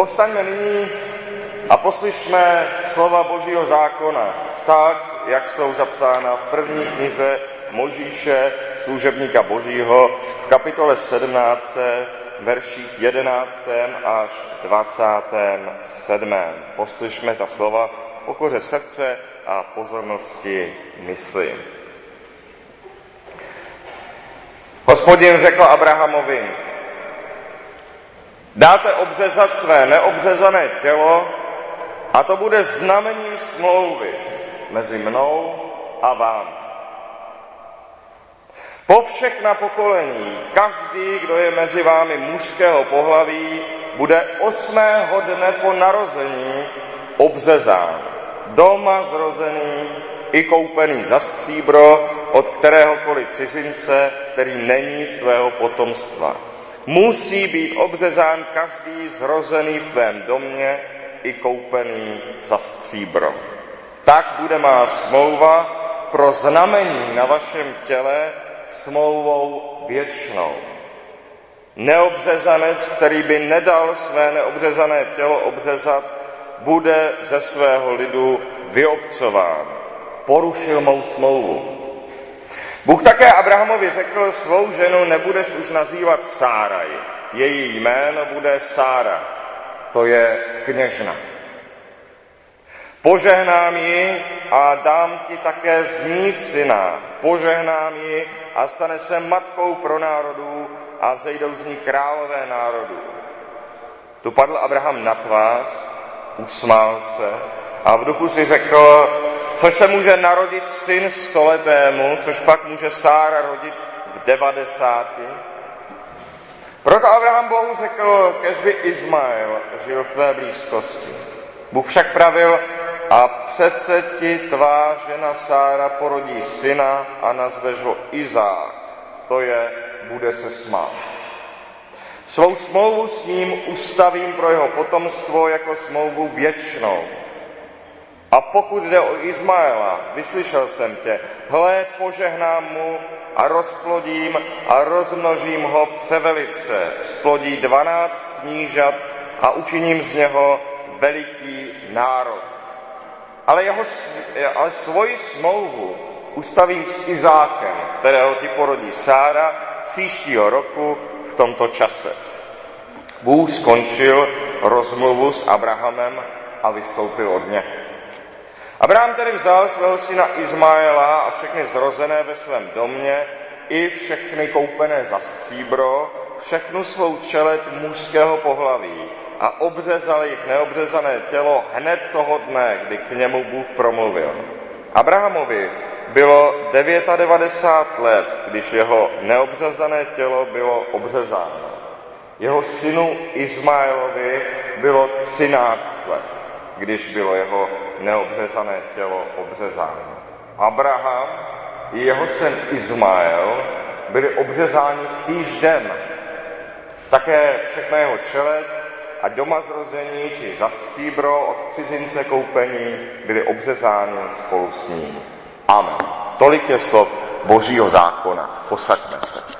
Povstaňme nyní a poslyšme slova Božího zákona, tak, jak jsou zapsána v první knize Možíše, služebníka Božího, v kapitole 17, verších 11. až 27. Poslyšme ta slova v pokoře srdce a pozornosti mysli. Hospodin řekl Abrahamovi, dáte obřezat své neobřezané tělo a to bude znamením smlouvy mezi mnou a vám. Po všechna pokolení, každý, kdo je mezi vámi mužského pohlaví, bude osmého dne po narození obřezán. Doma zrozený i koupený za stříbro od kteréhokoliv cizince, který není z tvého potomstva. Musí být obřezán každý zrozený v tvém domě i koupený za stříbro. Tak bude má smlouva pro znamení na vašem těle smlouvou věčnou. Neobřezanec, který by nedal své neobřezané tělo obřezat, bude ze svého lidu vyobcován. Porušil mou smlouvu. Bůh také Abrahamovi řekl, svou ženu nebudeš už nazývat Sáraj. Její jméno bude Sára, to je kněžna. Požehnám ji a dám ti také z ní syna. Požehnám ji a stane se matkou pro národů a vzejdou z ní králové národů. Tu padl Abraham na tvář, usmál se a v duchu si řekl, což se může narodit syn stoletému, což pak může Sára rodit v devadesáti. Proto Abraham Bohu řekl, kež by Izmael žil v tvé blízkosti. Bůh však pravil, a přece ti tvá žena Sára porodí syna a nazveš ho Izák. To je, bude se smát. Svou smlouvu s ním ustavím pro jeho potomstvo jako smlouvu věčnou. A pokud jde o Izmaela, vyslyšel jsem tě, hle, požehnám mu a rozplodím a rozmnožím ho převelice. Splodí dvanáct knížat a učiním z něho veliký národ ale, jeho, ale svoji smlouvu ustavím s Izákem, kterého ti porodí Sára příštího roku v tomto čase. Bůh skončil rozmluvu s Abrahamem a vystoupil od něj. Abraham tedy vzal svého syna Izmaela a všechny zrozené ve svém domě, i všechny koupené za stříbro, všechnu svou čeleť mužského pohlaví a obřezal jich neobřezané tělo hned toho dne, kdy k němu Bůh promluvil. Abrahamovi bylo 99 let, když jeho neobřezané tělo bylo obřezáno. Jeho synu Izmaelovi bylo 13 let, když bylo jeho neobřezané tělo obřezáno. Abraham i jeho syn Izmael byli obřezáni v týž den. Také všechna jeho čeleť a doma zrození či za stříbro od cizince koupení byli obřezáni spolu s ním. Amen. Tolik je slov Božího zákona. Posaďme se.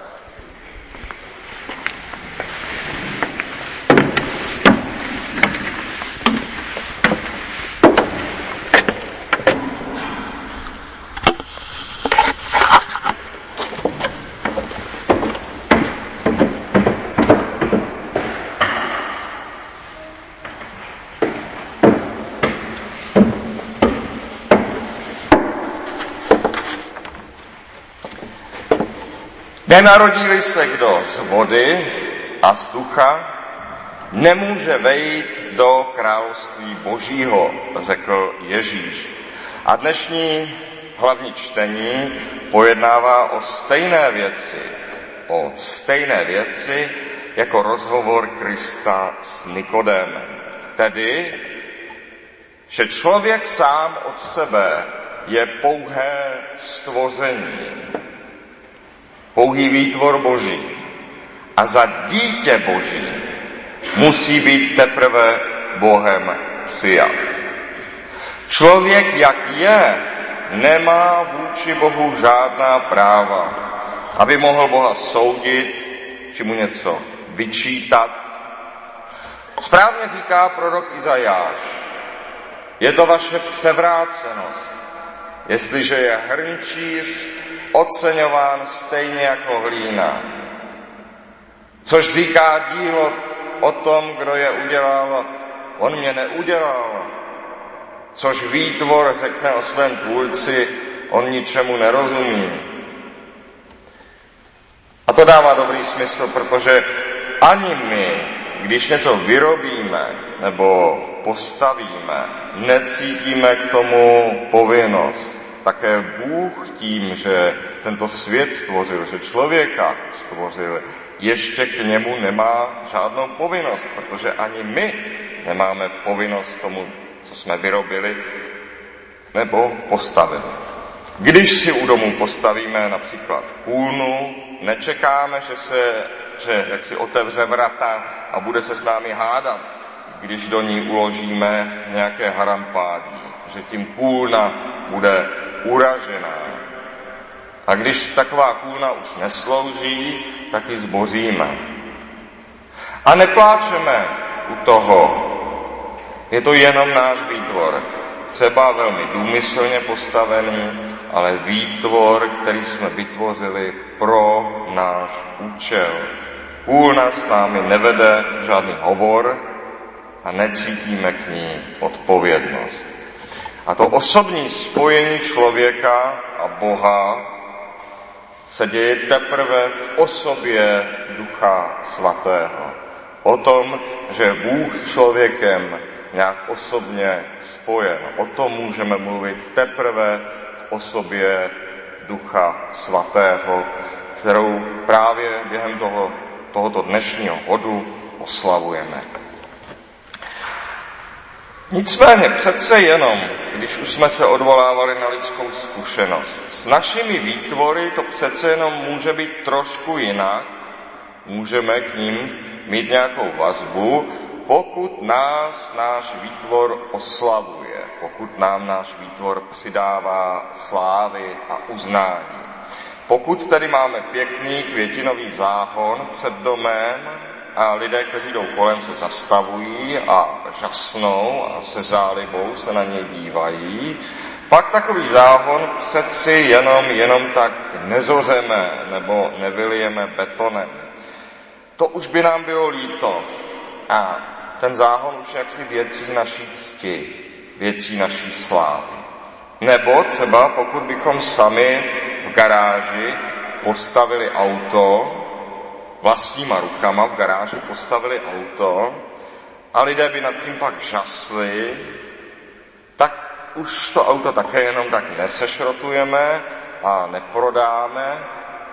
Nenarodí se kdo z vody a z ducha, nemůže vejít do království božího, řekl Ježíš. A dnešní hlavní čtení pojednává o stejné věci, o stejné věci jako rozhovor Krista s Nikodem. Tedy, že člověk sám od sebe je pouhé stvoření, pouhý výtvor Boží. A za dítě Boží musí být teprve Bohem přijat. Člověk, jak je, nemá vůči Bohu žádná práva, aby mohl Boha soudit, či mu něco vyčítat. Správně říká prorok Izajáš, je to vaše převrácenost, jestliže je hrnčíř oceňován stejně jako hlína. Což říká dílo o tom, kdo je udělal, on mě neudělal. Což výtvor řekne o svém tvůrci, on ničemu nerozumí. A to dává dobrý smysl, protože ani my, když něco vyrobíme nebo postavíme, necítíme k tomu povinnost. Také Bůh tím, že tento svět stvořil, že člověka stvořil, ještě k němu nemá žádnou povinnost, protože ani my nemáme povinnost tomu, co jsme vyrobili nebo postavili. Když si u domu postavíme například kůlnu, nečekáme, že se že jak si otevře vrata a bude se s námi hádat, když do ní uložíme nějaké harampádí, že tím kůlna bude uražená. A když taková kůlna už neslouží, tak ji zboříme. A nepláčeme u toho. Je to jenom náš výtvor. Třeba velmi důmyslně postavený, ale výtvor, který jsme vytvořili pro náš účel. Úlna s námi nevede žádný hovor a necítíme k ní odpovědnost. A to osobní spojení člověka a Boha se děje teprve v osobě Ducha Svatého. O tom, že Bůh s člověkem nějak osobně spojen. O tom můžeme mluvit teprve v osobě Ducha Svatého, kterou právě během toho tohoto dnešního hodu oslavujeme. Nicméně přece jenom, když už jsme se odvolávali na lidskou zkušenost, s našimi výtvory to přece jenom může být trošku jinak, můžeme k ním mít nějakou vazbu, pokud nás náš výtvor oslavuje, pokud nám náš výtvor přidává slávy a uznání. Pokud tedy máme pěkný květinový záhon před domem a lidé, kteří jdou kolem, se zastavují a žasnou a se zálibou se na něj dívají, pak takový záhon přeci jenom, jenom tak nezozeme nebo nevylijeme betonem. To už by nám bylo líto. A ten záhon už jaksi věcí naší cti, věcí naší slávy. Nebo třeba pokud bychom sami v garáži postavili auto, vlastníma rukama v garáži postavili auto a lidé by nad tím pak žasli, tak už to auto také jenom tak nesešrotujeme a neprodáme,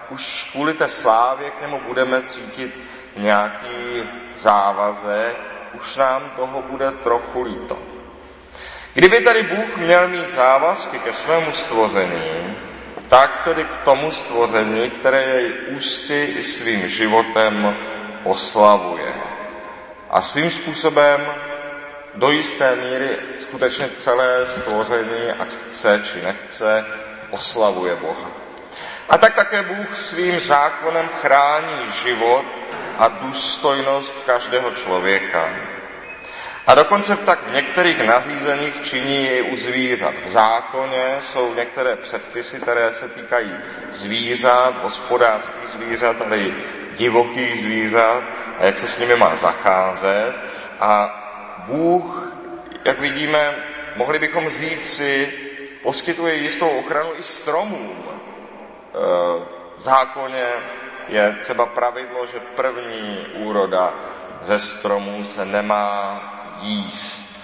už kvůli té slávě k němu budeme cítit nějaký závazek, už nám toho bude trochu líto. Kdyby tady Bůh měl mít závazky ke svému stvoření, tak tedy k tomu stvoření, které jej ústy i svým životem oslavuje. A svým způsobem do jisté míry skutečně celé stvoření, ať chce či nechce, oslavuje Boha. A tak také Bůh svým zákonem chrání život a důstojnost každého člověka. A dokonce tak v některých nařízeních činí i u zvířat. V zákoně jsou některé předpisy, které se týkají zvířat, hospodářských zvířat, ale i divokých zvířat a jak se s nimi má zacházet. A Bůh, jak vidíme, mohli bychom říct si, poskytuje jistou ochranu i stromům. E, v zákoně je třeba pravidlo, že první úroda ze stromů se nemá jíst.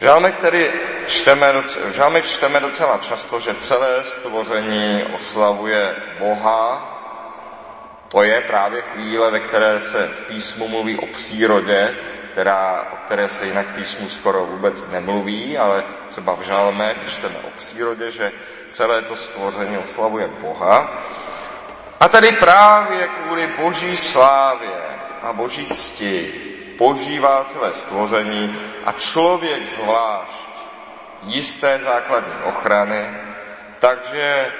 V žálmech tedy čteme, v žálmech čteme docela často, že celé stvoření oslavuje Boha. To je právě chvíle, ve které se v písmu mluví o přírodě, která, o které se jinak v písmu skoro vůbec nemluví, ale třeba v žálmech čteme o přírodě, že celé to stvoření oslavuje Boha. A tady právě kvůli boží slávě a boží cti požívá celé stvoření a člověk zvlášť jisté základní ochrany, takže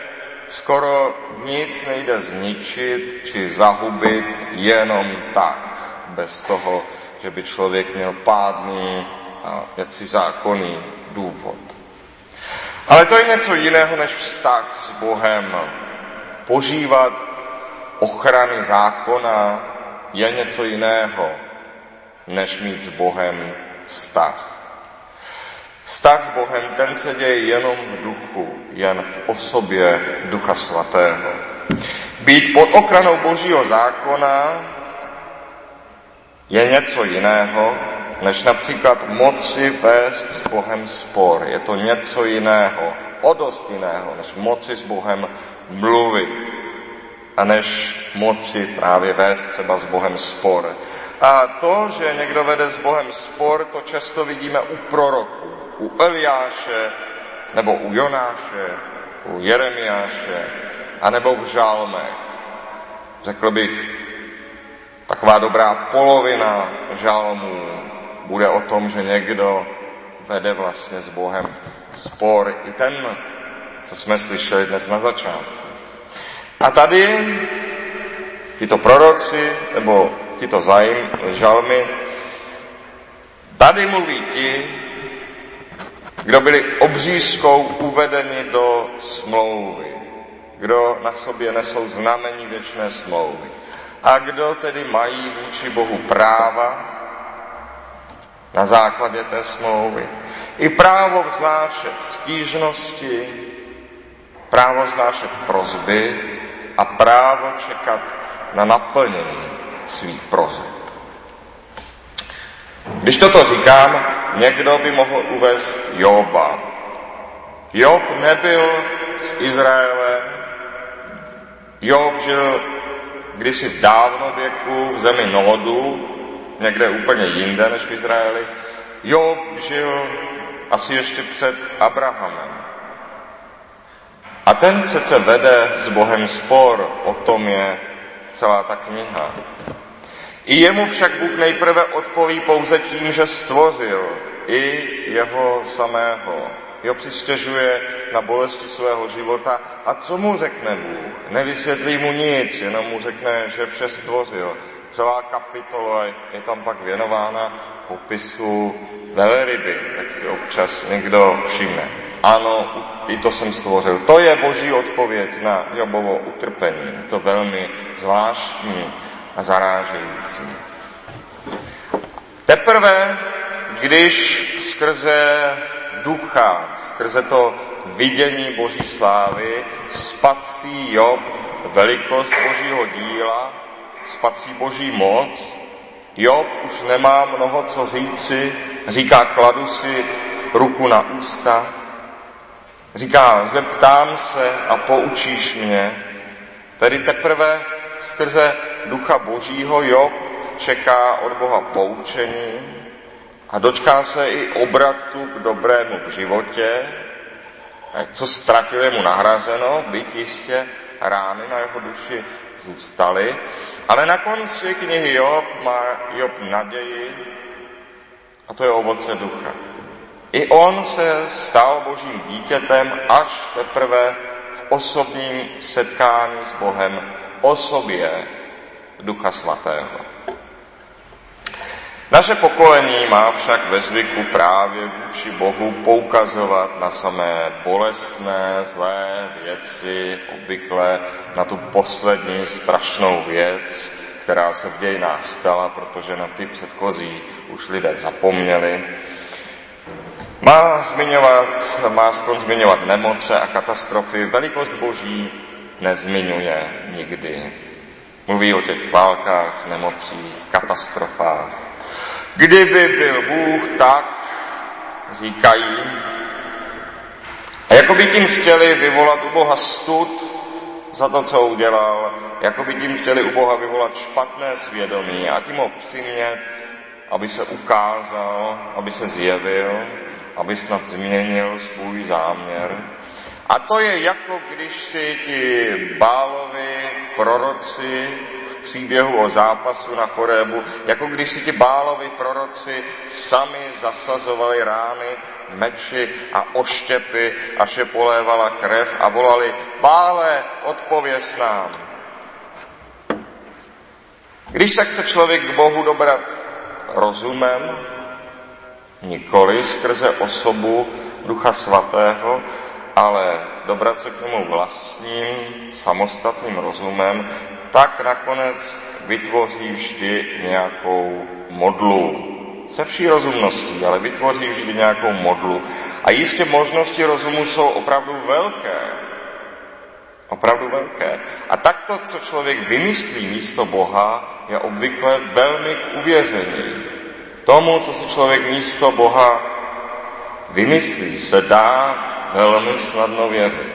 skoro nic nejde zničit či zahubit jenom tak, bez toho, že by člověk měl pádný a jaksi zákonný důvod. Ale to je něco jiného než vztah s Bohem. Požívat ochrany zákona je něco jiného, než mít s Bohem vztah. Vztah s Bohem, ten se děje jenom v duchu, jen v osobě Ducha Svatého. Být pod ochranou Božího zákona je něco jiného, než například moci vést s Bohem spor. Je to něco jiného, o dost jiného, než moci s Bohem mluvit a než moci právě vést třeba s Bohem spor. A to, že někdo vede s Bohem spor, to často vidíme u proroků, u Eliáše, nebo u Jonáše, u Jeremiáše, anebo v žálmech. Řekl bych, taková dobrá polovina žalmů bude o tom, že někdo vede vlastně s Bohem spor. I ten, co jsme slyšeli dnes na začátku. A tady tyto proroci, nebo tyto zajím, žalmy, tady mluví ti, kdo byli obřízkou uvedeni do smlouvy, kdo na sobě nesou znamení věčné smlouvy. A kdo tedy mají vůči Bohu práva na základě té smlouvy. I právo vznášet stížnosti, právo vznášet prozby a právo čekat na naplnění svých prozeb. Když toto říkám, někdo by mohl uvést Joba. Job nebyl z Izraele, Job žil kdysi v dávno věku v zemi Nódu, někde úplně jinde než v Izraeli. Job žil asi ještě před Abrahamem. A ten přece vede s Bohem spor, o tom je celá ta kniha. I jemu však Bůh nejprve odpoví pouze tím, že stvořil i jeho samého. Jo přistěžuje na bolesti svého života a co mu řekne Bůh? Nevysvětlí mu nic, jenom mu řekne, že vše stvořil. Celá kapitola je tam pak věnována popisu velryby, jak si občas někdo všimne. Ano, i to jsem stvořil. To je boží odpověď na Jobovo utrpení. Je to velmi zvláštní a zarážející. Teprve, když skrze ducha, skrze to vidění Boží slávy, spatří Job velikost Božího díla, spatří Boží moc. Job už nemá mnoho co říci, říká, kladu si ruku na ústa, říká, zeptám se a poučíš mě. Tedy teprve skrze ducha Božího Job čeká od Boha poučení, a dočká se i obratu k dobrému v životě, co ztratil mu nahrazeno, byť jistě rány na jeho duši zůstaly. Ale na konci knihy Job má Job naději, a to je ovoce ducha. I on se stal božím dítětem až teprve v osobním setkání s Bohem, osobě Ducha Svatého. Naše pokolení má však ve zvyku právě vůči Bohu poukazovat na samé bolestné, zlé věci, obvykle na tu poslední strašnou věc, která se v dějinách stala, protože na ty předchozí už lidé zapomněli. Má, zmiňovat, má skon zmiňovat nemoce a katastrofy, velikost Boží nezmiňuje nikdy. Mluví o těch válkách, nemocích, katastrofách, Kdyby byl Bůh tak, říkají, a jako by tím chtěli vyvolat u Boha stud za to, co udělal, jako by tím chtěli u Boha vyvolat špatné svědomí a tím ho přimět, aby se ukázal, aby se zjevil, aby snad změnil svůj záměr. A to je jako když si ti bálovi proroci příběhu o zápasu na Chorébu, jako když si ti bálovi proroci sami zasazovali rány, meči a oštěpy, až je polévala krev a volali, bále, odpověs nám. Když se chce člověk k Bohu dobrat rozumem, nikoli skrze osobu Ducha Svatého, ale dobrat se k němu vlastním, samostatným rozumem, tak nakonec vytvoří vždy nějakou modlu. Se vší rozumností, ale vytvoří vždy nějakou modlu. A jistě možnosti rozumu jsou opravdu velké. Opravdu velké. A takto, co člověk vymyslí místo Boha, je obvykle velmi k uvěření. Tomu, co si člověk místo Boha vymyslí, se dá velmi snadno věřit.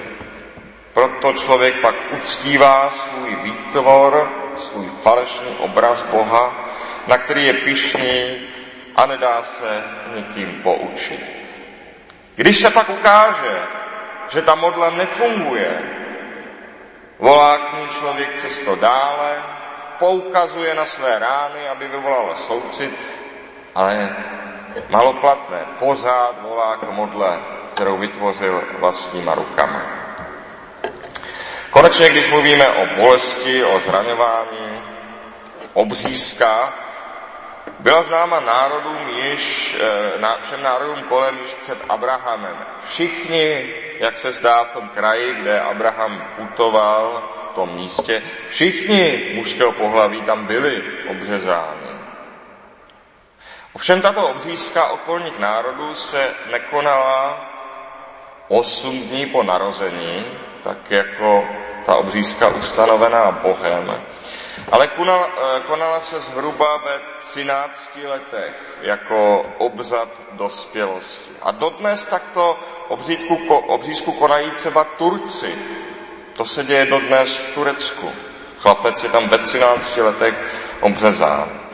Proto člověk pak uctívá svůj výtvor, svůj falešný obraz Boha, na který je pišný a nedá se nikým poučit. Když se pak ukáže, že ta modla nefunguje, volá k ní člověk přesto dále, poukazuje na své rány, aby vyvolal soucit, ale maloplatné pořád volá k modle, kterou vytvořil vlastníma rukama. Konečně, když mluvíme o bolesti, o zraňování, obřízka, byla známa národům již, eh, všem národům kolem již před Abrahamem. Všichni, jak se zdá v tom kraji, kde Abraham putoval, v tom místě, všichni mužského pohlaví tam byli obřezáni. Ovšem tato obřízka okolních národů se nekonala osm dní po narození, tak jako ta obřízka ustanovená Bohem, ale konala, eh, konala se zhruba ve 13 letech jako obřad dospělosti. A dodnes takto obřízku, obřízku konají třeba Turci. To se děje dodnes v Turecku. Chlapec je tam ve 13 letech obřezán.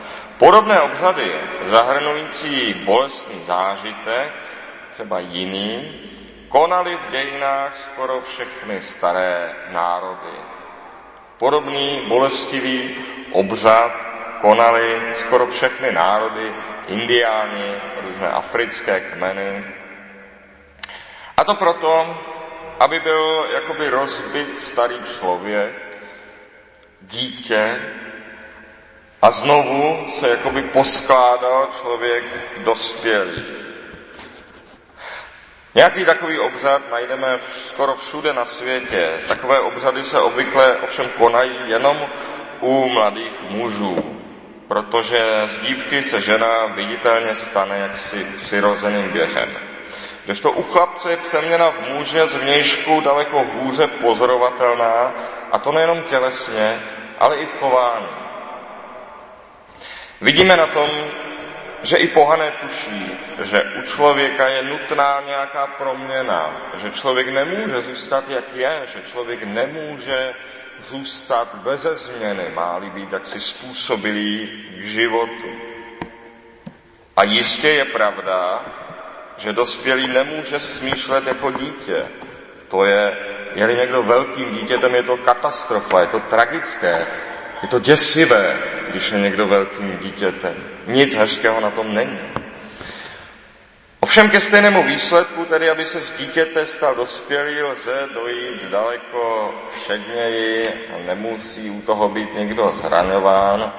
Podobné obřady, zahrnující bolestný zážitek, třeba jiný, konaly v dějinách skoro všechny staré národy. Podobný bolestivý obřad konali skoro všechny národy, indiáni, různé africké kmeny. A to proto, aby byl jakoby rozbit starý člověk, dítě, a znovu se jakoby poskládal člověk dospělý. Nějaký takový obřad najdeme skoro všude na světě. Takové obřady se obvykle ovšem konají jenom u mladých mužů, protože z dívky se žena viditelně stane jaksi přirozeným během. to u chlapce je přeměna v muže z vnějšku daleko hůře pozorovatelná, a to nejenom tělesně, ale i v chování. Vidíme na tom, že i pohané tuší, že u člověka je nutná nějaká proměna, že člověk nemůže zůstat, jak je, že člověk nemůže zůstat beze změny, má-li být taksi způsobilý k životu. A jistě je pravda, že dospělý nemůže smýšlet jako dítě. To je, je-li někdo velkým dítětem, je to katastrofa, je to tragické, je to děsivé, když je někdo velkým dítětem. Nic hezkého na tom není. Ovšem ke stejnému výsledku, tedy aby se z dítěte stal dospělý, lze dojít daleko všedněji a nemusí u toho být někdo zraňován.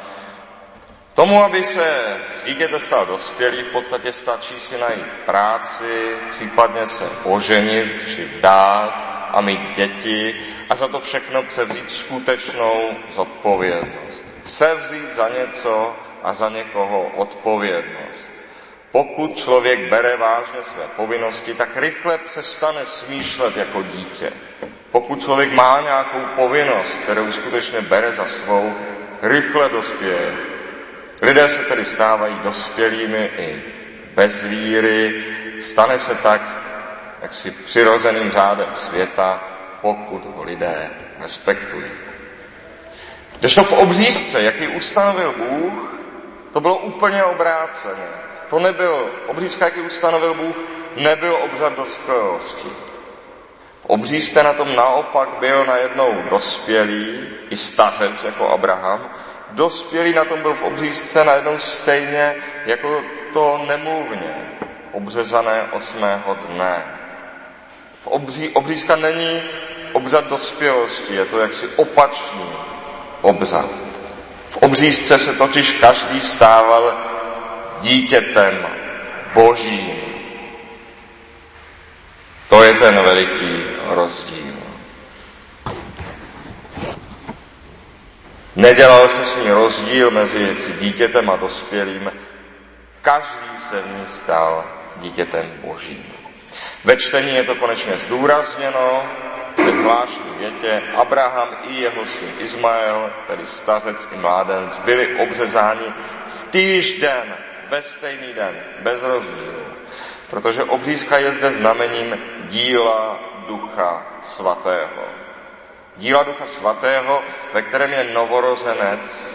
Tomu, aby se z dítěte stal dospělý, v podstatě stačí si najít práci, případně se oženit či dát a mít děti a za to všechno převzít skutečnou zodpovědnost. Převzít za něco a za někoho odpovědnost. Pokud člověk bere vážně své povinnosti, tak rychle přestane smýšlet jako dítě. Pokud člověk má nějakou povinnost, kterou skutečně bere za svou, rychle dospěje. Lidé se tedy stávají dospělými i bez víry, stane se tak jaksi přirozeným řádem světa, pokud ho lidé respektují. Když to v obřízce, jaký ustanovil Bůh, to bylo úplně obráceně. To nebyl, obřízka, jaký ustanovil Bůh, nebyl obřad dospělosti. V obřízce na tom naopak byl najednou dospělý, i stařec jako Abraham, dospělý na tom byl v obřízce najednou stejně jako to nemluvně, obřezané osmého dne. V obří, obřízka není obřad dospělosti, je to jaksi opačný obřad. V obřízce se totiž každý stával dítětem božím. To je ten veliký rozdíl. Nedělal se s ní rozdíl mezi dítětem a dospělým. Každý se v ní stal dítětem božím. Ve čtení je to konečně zdůrazněno, ve zvláštní větě Abraham i jeho syn Izmael, tedy stařec i mládenc, byli obřezáni v týž den, ve stejný den, bez rozdílu. Protože obřízka je zde znamením díla Ducha Svatého. Díla Ducha Svatého, ve kterém je novorozenec,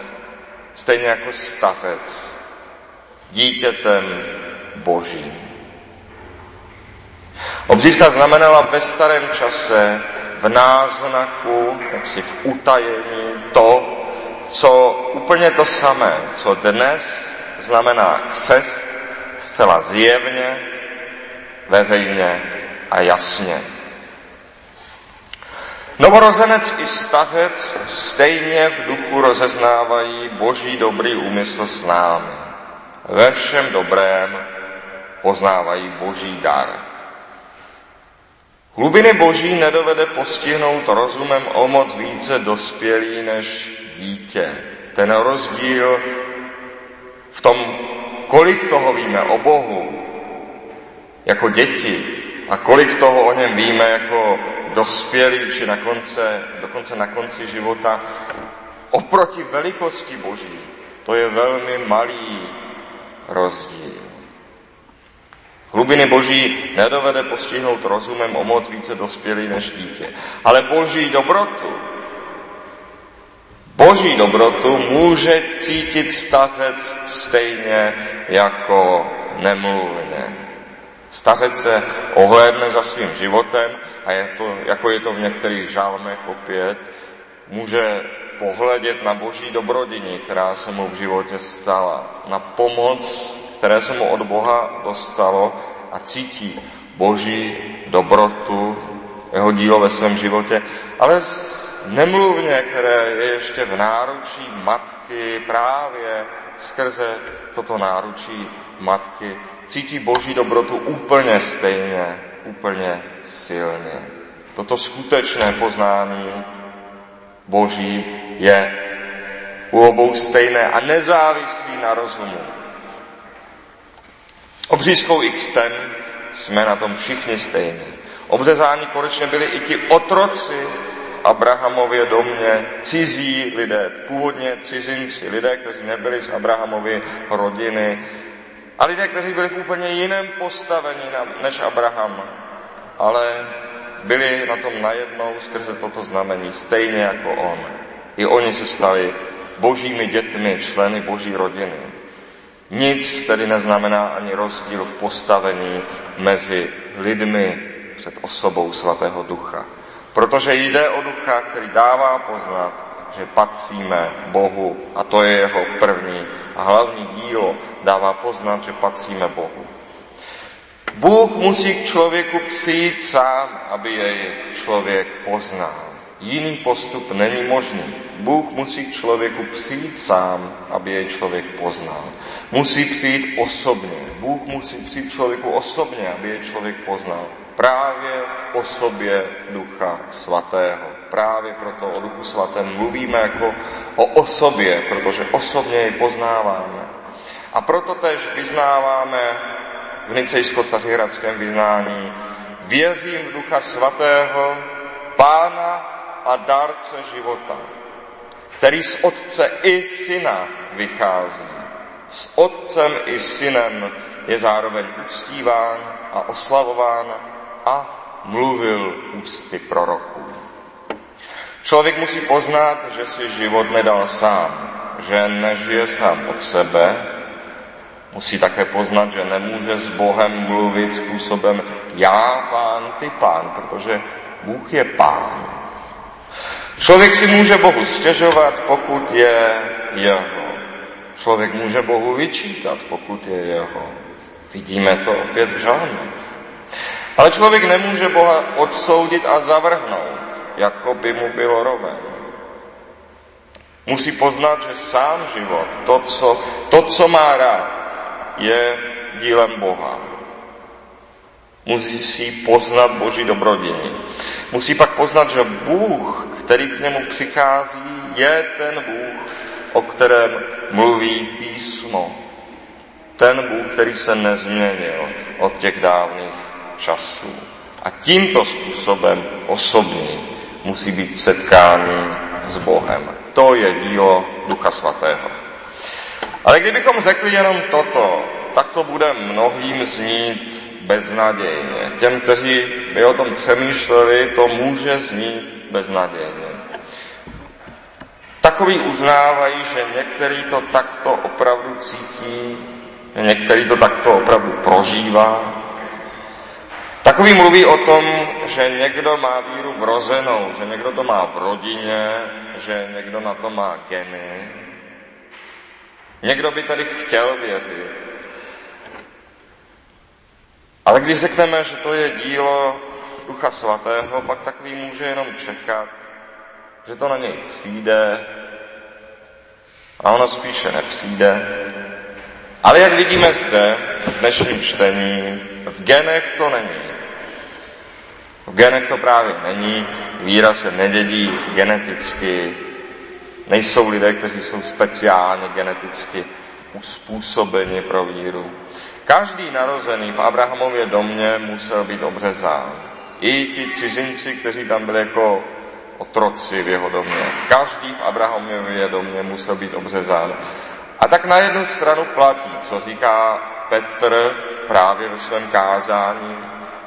stejně jako stařec, dítětem Božím. Obřízka znamenala ve starém čase v náznaku, jaksi v utajení to, co úplně to samé, co dnes znamená křest zcela zjevně, veřejně a jasně. Novorozenec i stařec stejně v duchu rozeznávají boží dobrý úmysl s námi. Ve všem dobrém poznávají boží dar. Hlubiny boží nedovede postihnout rozumem o moc více dospělý než dítě. Ten rozdíl v tom, kolik toho víme o Bohu jako děti a kolik toho o něm víme jako dospělí, či na konce, dokonce na konci života, oproti velikosti Boží, to je velmi malý rozdíl. Hlubiny boží nedovede postihnout rozumem o moc více dospělý než dítě. Ale boží dobrotu, boží dobrotu může cítit stařec stejně jako nemluvně. Stařec se ohlédne za svým životem a je to, jako je to v některých žálmech opět, může pohledět na boží dobrodiní, která se mu v životě stala, na pomoc, které se mu od Boha dostalo a cítí boží dobrotu, jeho dílo ve svém životě, ale nemluvně, které je ještě v náručí matky právě skrze toto náručí matky, cítí boží dobrotu úplně stejně, úplně silně. Toto skutečné poznání boží je u obou stejné a nezávislý na rozumu. Obřízkou ten jsme na tom všichni stejní. Obřezáni konečně byli i ti otroci v Abrahamově domě, cizí lidé, původně cizinci, lidé, kteří nebyli z Abrahamovy rodiny, a lidé, kteří byli v úplně jiném postavení než Abraham, ale byli na tom najednou skrze toto znamení, stejně jako on. I oni se stali božími dětmi, členy boží rodiny. Nic tedy neznamená ani rozdíl v postavení mezi lidmi před osobou svatého ducha. Protože jde o ducha, který dává poznat, že patříme Bohu a to je jeho první a hlavní dílo, dává poznat, že patříme Bohu. Bůh musí k člověku přijít sám, aby jej člověk poznal. Jiný postup není možný. Bůh musí k člověku přijít sám, aby jej člověk poznal. Musí přijít osobně. Bůh musí přijít člověku osobně, aby jej člověk poznal. Právě v osobě Ducha Svatého. Právě proto o Duchu Svatém mluvíme jako o osobě, protože osobně jej poznáváme. A proto tež vyznáváme v nicejsko-cařihradském vyznání věřím v Ducha Svatého, Pána a dárce života, který z Otce i Syna vychází. S Otcem i Synem je zároveň uctíván a oslavován a mluvil ústy proroků. Člověk musí poznat, že si život nedal sám, že nežije sám od sebe, musí také poznat, že nemůže s Bohem mluvit způsobem já pán, ty pán, protože Bůh je pán. Člověk si může Bohu stěžovat, pokud je jeho. Člověk může Bohu vyčítat, pokud je jeho. Vidíme to opět v žalmech. Ale člověk nemůže Boha odsoudit a zavrhnout, jako by mu bylo roven. Musí poznat, že sám život, to, co, to, co má rád, je dílem Boha. Musí si poznat Boží dobrodění. Musí pak poznat, že Bůh, který k němu přichází, je ten Bůh, o kterém mluví písmo. Ten Bůh, který se nezměnil od těch dávných časů. A tímto způsobem osobní musí být setkání s Bohem. To je dílo Ducha Svatého. Ale kdybychom řekli jenom toto, tak to bude mnohým znít beznadějně. Těm, kteří by o tom přemýšleli, to může znít beznadějně. Takový uznávají, že některý to takto opravdu cítí, některý to takto opravdu prožívá. Takový mluví o tom, že někdo má víru vrozenou, že někdo to má v rodině, že někdo na to má geny. Někdo by tady chtěl věřit, ale když řekneme, že to je dílo Ducha Svatého, pak takový může jenom čekat, že to na něj přijde a ono spíše nepřijde. Ale jak vidíme zde v dnešním čtení, v genech to není. V genech to právě není, víra se nedědí geneticky, nejsou lidé, kteří jsou speciálně geneticky uspůsobeni pro víru. Každý narozený v Abrahamově domě musel být obřezán. I ti cizinci, kteří tam byli jako otroci v jeho domě. Každý v Abrahamově domě musel být obřezán. A tak na jednu stranu platí, co říká Petr právě ve svém kázání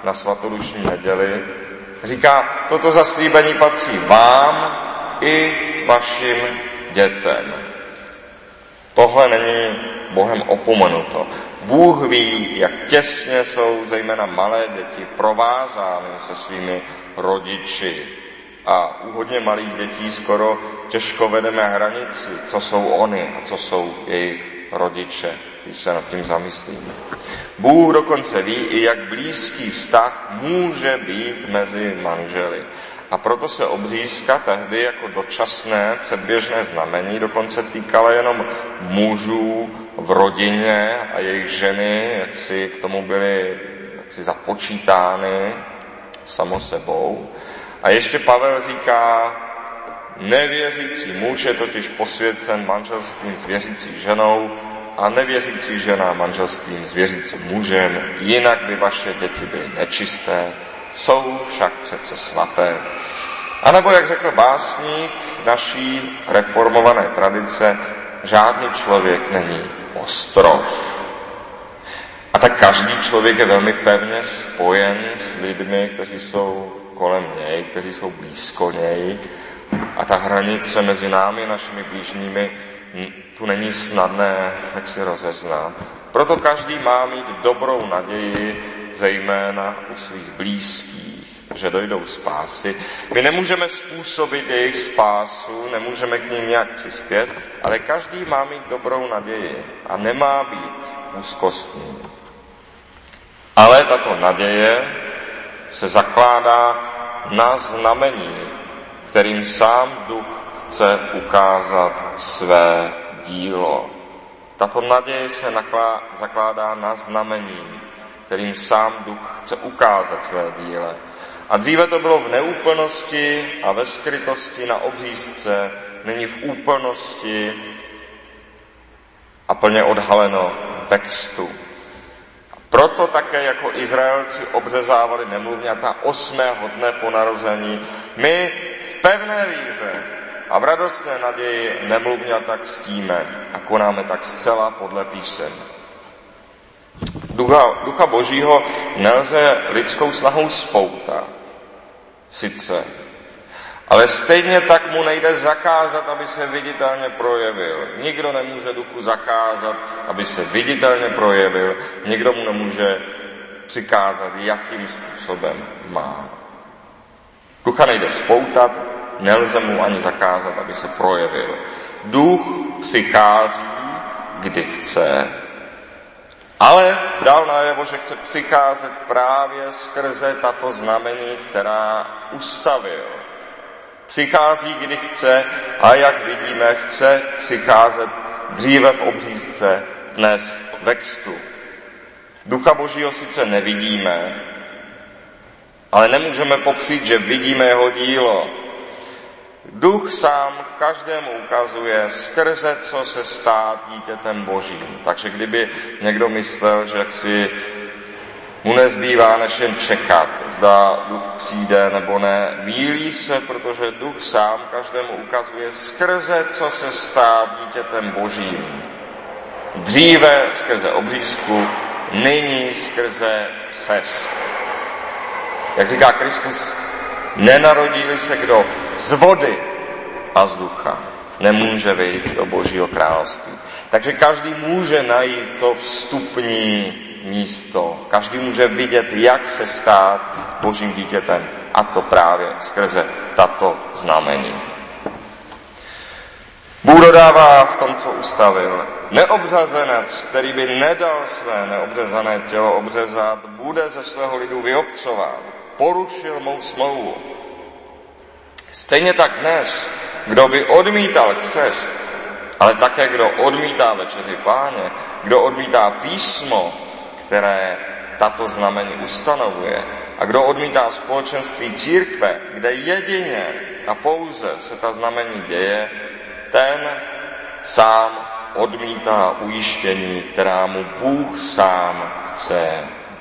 na svatodušní neděli. Říká, toto zaslíbení patří vám i vašim dětem. Tohle není Bohem opomenuto. Bůh ví, jak těsně jsou zejména malé děti provázány se svými rodiči. A u hodně malých dětí skoro těžko vedeme hranici, co jsou oni a co jsou jejich rodiče, když se nad tím zamyslíme. Bůh dokonce ví i, jak blízký vztah může být mezi manželi. A proto se obřízka tehdy jako dočasné předběžné znamení dokonce týkala jenom mužů v rodině a jejich ženy, jak si k tomu byly jak si započítány samo sebou. A ještě Pavel říká, nevěřící muž je totiž posvěcen manželstvím s věřící ženou a nevěřící žena manželstvím s věřícím mužem, jinak by vaše děti byly nečisté, jsou však přece svaté. A nebo, jak řekl básník naší reformované tradice, žádný člověk není ostrov. A tak každý člověk je velmi pevně spojen s lidmi, kteří jsou kolem něj, kteří jsou blízko něj. A ta hranice mezi námi, našimi blížními, tu není snadné, jak si rozeznat. Proto každý má mít dobrou naději, zejména u svých blízkých, že dojdou spásy. My nemůžeme způsobit jejich spásu, nemůžeme k ní nějak přispět, ale každý má mít dobrou naději a nemá být úzkostný. Ale tato naděje se zakládá na znamení, kterým sám duch chce ukázat své dílo. Tato naděje se naklá, zakládá na znamení, kterým sám duch chce ukázat své díle. A dříve to bylo v neúplnosti a ve skrytosti na obřízce, není v úplnosti a plně odhaleno ve kstu. Proto také jako Izraelci obřezávali nemluvňata osmého dne po narození. My v pevné víře a v radostné naději nemluvňata kstíme a konáme tak zcela podle písem. Ducha, ducha Božího nelze lidskou snahou spoutat. Sice. Ale stejně tak mu nejde zakázat, aby se viditelně projevil. Nikdo nemůže duchu zakázat, aby se viditelně projevil. Nikdo mu nemůže přikázat, jakým způsobem má. Ducha nejde spoutat, nelze mu ani zakázat, aby se projevil. Duch přichází, kdy chce, ale dal najevo, že chce přicházet právě skrze tato znamení, která ustavil. Přichází, kdy chce a jak vidíme, chce přicházet dříve v obřízce, dnes ve kstu. Ducha Božího sice nevidíme, ale nemůžeme popřít, že vidíme jeho dílo. Duch sám každému ukazuje skrze, co se stát dítětem Božím. Takže kdyby někdo myslel, že si mu nezbývá než jen čekat, zda duch přijde nebo ne. Mílí se, protože duch sám každému ukazuje skrze, co se stát dítětem božím. Dříve skrze obřízku, nyní skrze cest. Jak říká Kristus, nenarodili se kdo z vody a z ducha, nemůže vejít do božího království. Takže každý může najít to vstupní místo. Každý může vidět, jak se stát božím dítětem. A to právě skrze tato znamení. Bůh dodává v tom, co ustavil. Neobřazenec, který by nedal své neobřezané tělo obřezat, bude ze svého lidu vyobcován. Porušil mou smlouvu. Stejně tak dnes, kdo by odmítal křest, ale také kdo odmítá večeři páně, kdo odmítá písmo, které tato znamení ustanovuje. A kdo odmítá společenství církve, kde jedině a pouze se ta znamení děje, ten sám odmítá ujištění, která mu Bůh sám chce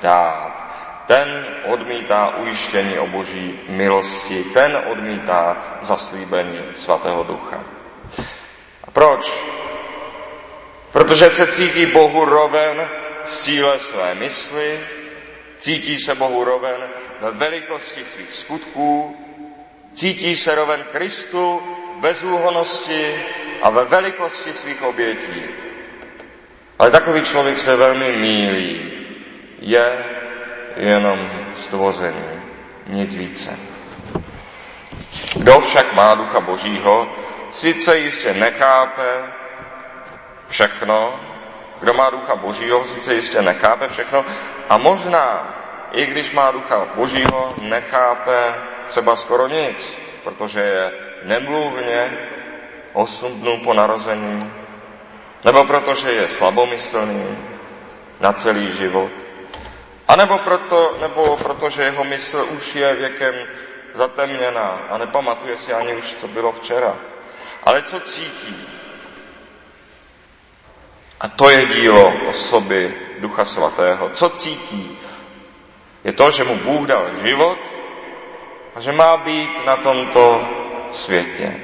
dát. Ten odmítá ujištění o boží milosti, ten odmítá zaslíbení svatého ducha. A proč? Protože se cítí Bohu roven v síle své mysli, cítí se Bohu roven ve velikosti svých skutků, cítí se roven Kristu v bezúhonosti a ve velikosti svých obětí. Ale takový člověk se velmi mílí. Je jenom stvořený, nic více. Kdo však má ducha Božího, sice jistě nechápe všechno, kdo má ducha božího, sice jistě nechápe všechno a možná, i když má ducha božího, nechápe třeba skoro nic, protože je nemluvně 8 dnů po narození, nebo protože je slabomyslný na celý život, a nebo, proto, nebo protože jeho mysl už je věkem zatemněná a nepamatuje si ani už, co bylo včera. Ale co cítí? A to je dílo osoby Ducha Svatého. Co cítí? Je to, že mu Bůh dal život a že má být na tomto světě.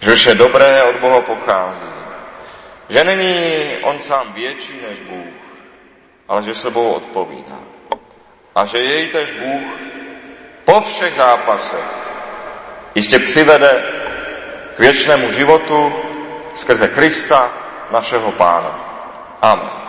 Že je dobré od Boha pochází. Že není on sám větší než Bůh, ale že se Bohu odpovídá. A že jej tež Bůh po všech zápasech jistě přivede k věčnému životu skrze Krista, našeho pána. Amen.